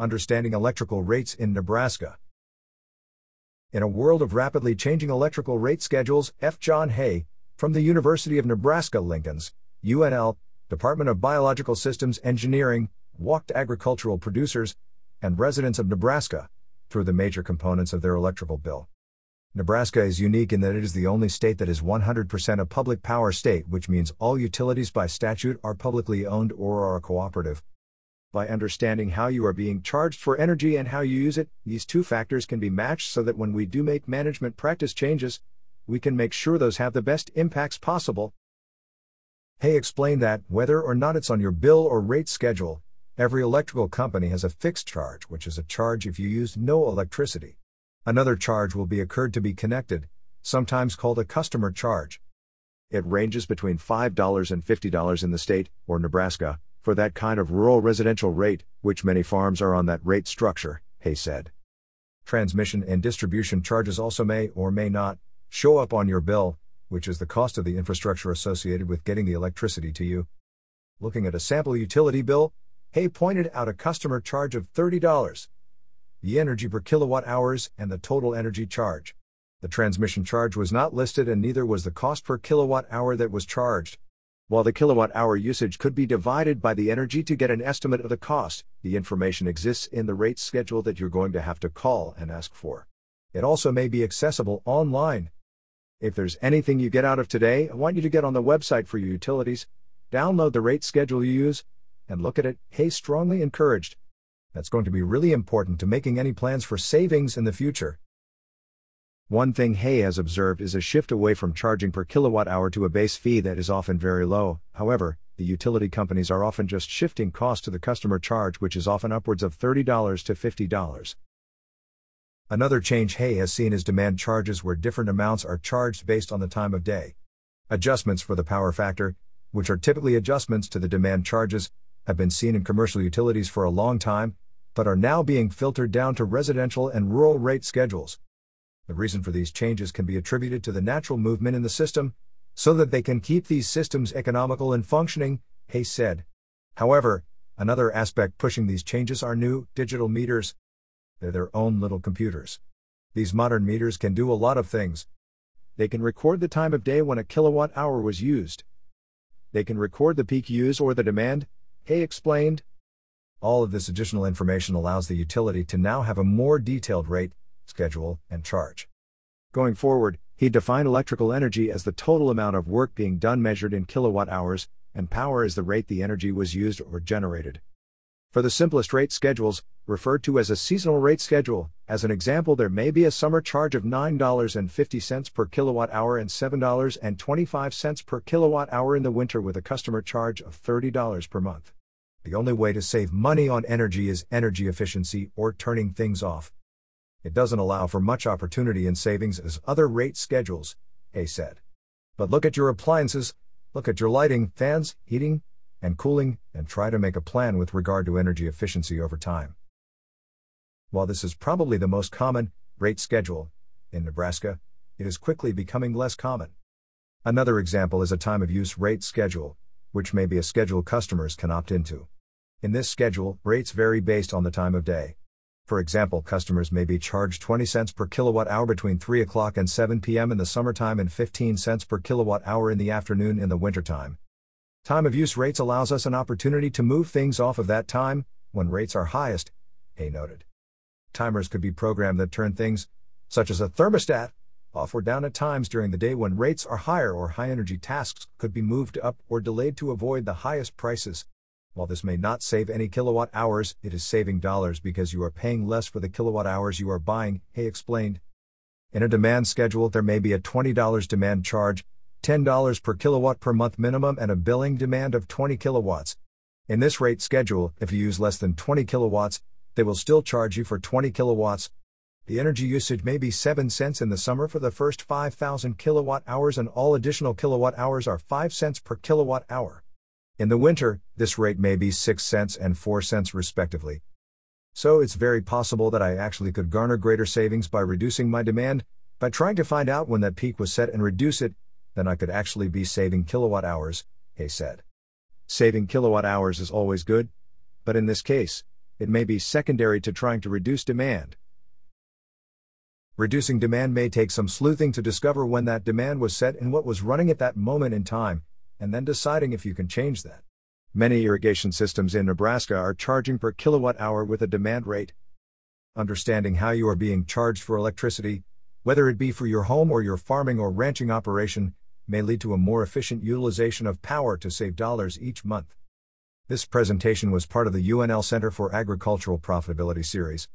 Understanding Electrical Rates in Nebraska. In a world of rapidly changing electrical rate schedules, F. John Hay, from the University of Nebraska Lincoln's, UNL, Department of Biological Systems Engineering, walked agricultural producers and residents of Nebraska through the major components of their electrical bill. Nebraska is unique in that it is the only state that is 100% a public power state, which means all utilities by statute are publicly owned or are a cooperative. By understanding how you are being charged for energy and how you use it, these two factors can be matched so that when we do make management practice changes, we can make sure those have the best impacts possible. Hay explained that, whether or not it's on your bill or rate schedule, every electrical company has a fixed charge, which is a charge if you use no electricity. Another charge will be occurred to be connected, sometimes called a customer charge. It ranges between $5 and $50 in the state, or Nebraska, for that kind of rural residential rate, which many farms are on that rate structure, Hay said. Transmission and distribution charges also may or may not show up on your bill, which is the cost of the infrastructure associated with getting the electricity to you. Looking at a sample utility bill, Hay pointed out a customer charge of $30, the energy per kilowatt hours, and the total energy charge. The transmission charge was not listed and neither was the cost per kilowatt hour that was charged. While the kilowatt hour usage could be divided by the energy to get an estimate of the cost, the information exists in the rate schedule that you're going to have to call and ask for. It also may be accessible online. If there's anything you get out of today, I want you to get on the website for your utilities, download the rate schedule you use, and look at it. Hay, strongly encouraged. That's going to be really important to making any plans for savings in the future. One thing Hay has observed is a shift away from charging per kilowatt hour to a base fee that is often very low. However, the utility companies are often just shifting cost to the customer charge, which is often upwards of $30 to $50. Another change Hay has seen is demand charges where different amounts are charged based on the time of day. Adjustments for the power factor, which are typically adjustments to the demand charges, have been seen in commercial utilities for a long time, but are now being filtered down to residential and rural rate schedules. The reason for these changes can be attributed to the natural movement in the system, so that they can keep these systems economical and functioning, Hay said. However, another aspect pushing these changes are new, digital meters. They're their own little computers. These modern meters can do a lot of things. They can record the time of day when a kilowatt hour was used. They can record the peak use or the demand, Hay explained. All of this additional information allows the utility to now have a more detailed rate, schedule, and charge. Going forward, he defined electrical energy as the total amount of work being done measured in kilowatt hours, and power is the rate the energy was used or generated. For the simplest rate schedules, referred to as a seasonal rate schedule, as an example, there may be a summer charge of $9.50 per kilowatt hour and $7.25 per kilowatt hour in the winter with a customer charge of $30 per month. The only way to save money on energy is energy efficiency or turning things off. It doesn't allow for much opportunity in savings as other rate schedules, Hay said. But look at your appliances, look at your lighting, fans, heating, and cooling, and try to make a plan with regard to energy efficiency over time. While this is probably the most common rate schedule in Nebraska, it is quickly becoming less common. Another example is a time of use rate schedule, which may be a schedule customers can opt into. In this schedule, rates vary based on the time of day. For example, customers may be charged 20 cents per kilowatt hour between 3 o'clock and 7 p.m. in the summertime and 15 cents per kilowatt hour in the afternoon in the wintertime. Time of use rates allows us an opportunity to move things off of that time when rates are highest, Hay noted. Timers could be programmed that turn things, such as a thermostat, off or down at times during the day when rates are higher or high energy tasks could be moved up or delayed to avoid the highest prices. While this may not save any kilowatt hours, it is saving dollars because you are paying less for the kilowatt hours you are buying, Hay explained. In a demand schedule, there may be a $20 demand charge, $10 per kilowatt per month minimum, and a billing demand of 20 kilowatts. In this rate schedule, if you use less than 20 kilowatts, they will still charge you for 20 kilowatts. The energy usage may be 7 cents in the summer for the first 5,000 kilowatt hours, and all additional kilowatt hours are 5 cents per kilowatt hour. In the winter, this rate may be 6 cents and 4 cents respectively. So it's very possible that I actually could garner greater savings by reducing my demand, by trying to find out when that peak was set and reduce it, then I could actually be saving kilowatt hours, Hay said. Saving kilowatt hours is always good, but in this case, it may be secondary to trying to reduce demand. Reducing demand may take some sleuthing to discover when that demand was set and what was running at that moment in time, and then deciding if you can change that. Many irrigation systems in Nebraska are charging per kilowatt hour with a demand rate. Understanding how you are being charged for electricity, whether it be for your home or your farming or ranching operation, may lead to a more efficient utilization of power to save dollars each month. This presentation was part of the UNL Center for Agricultural Profitability series.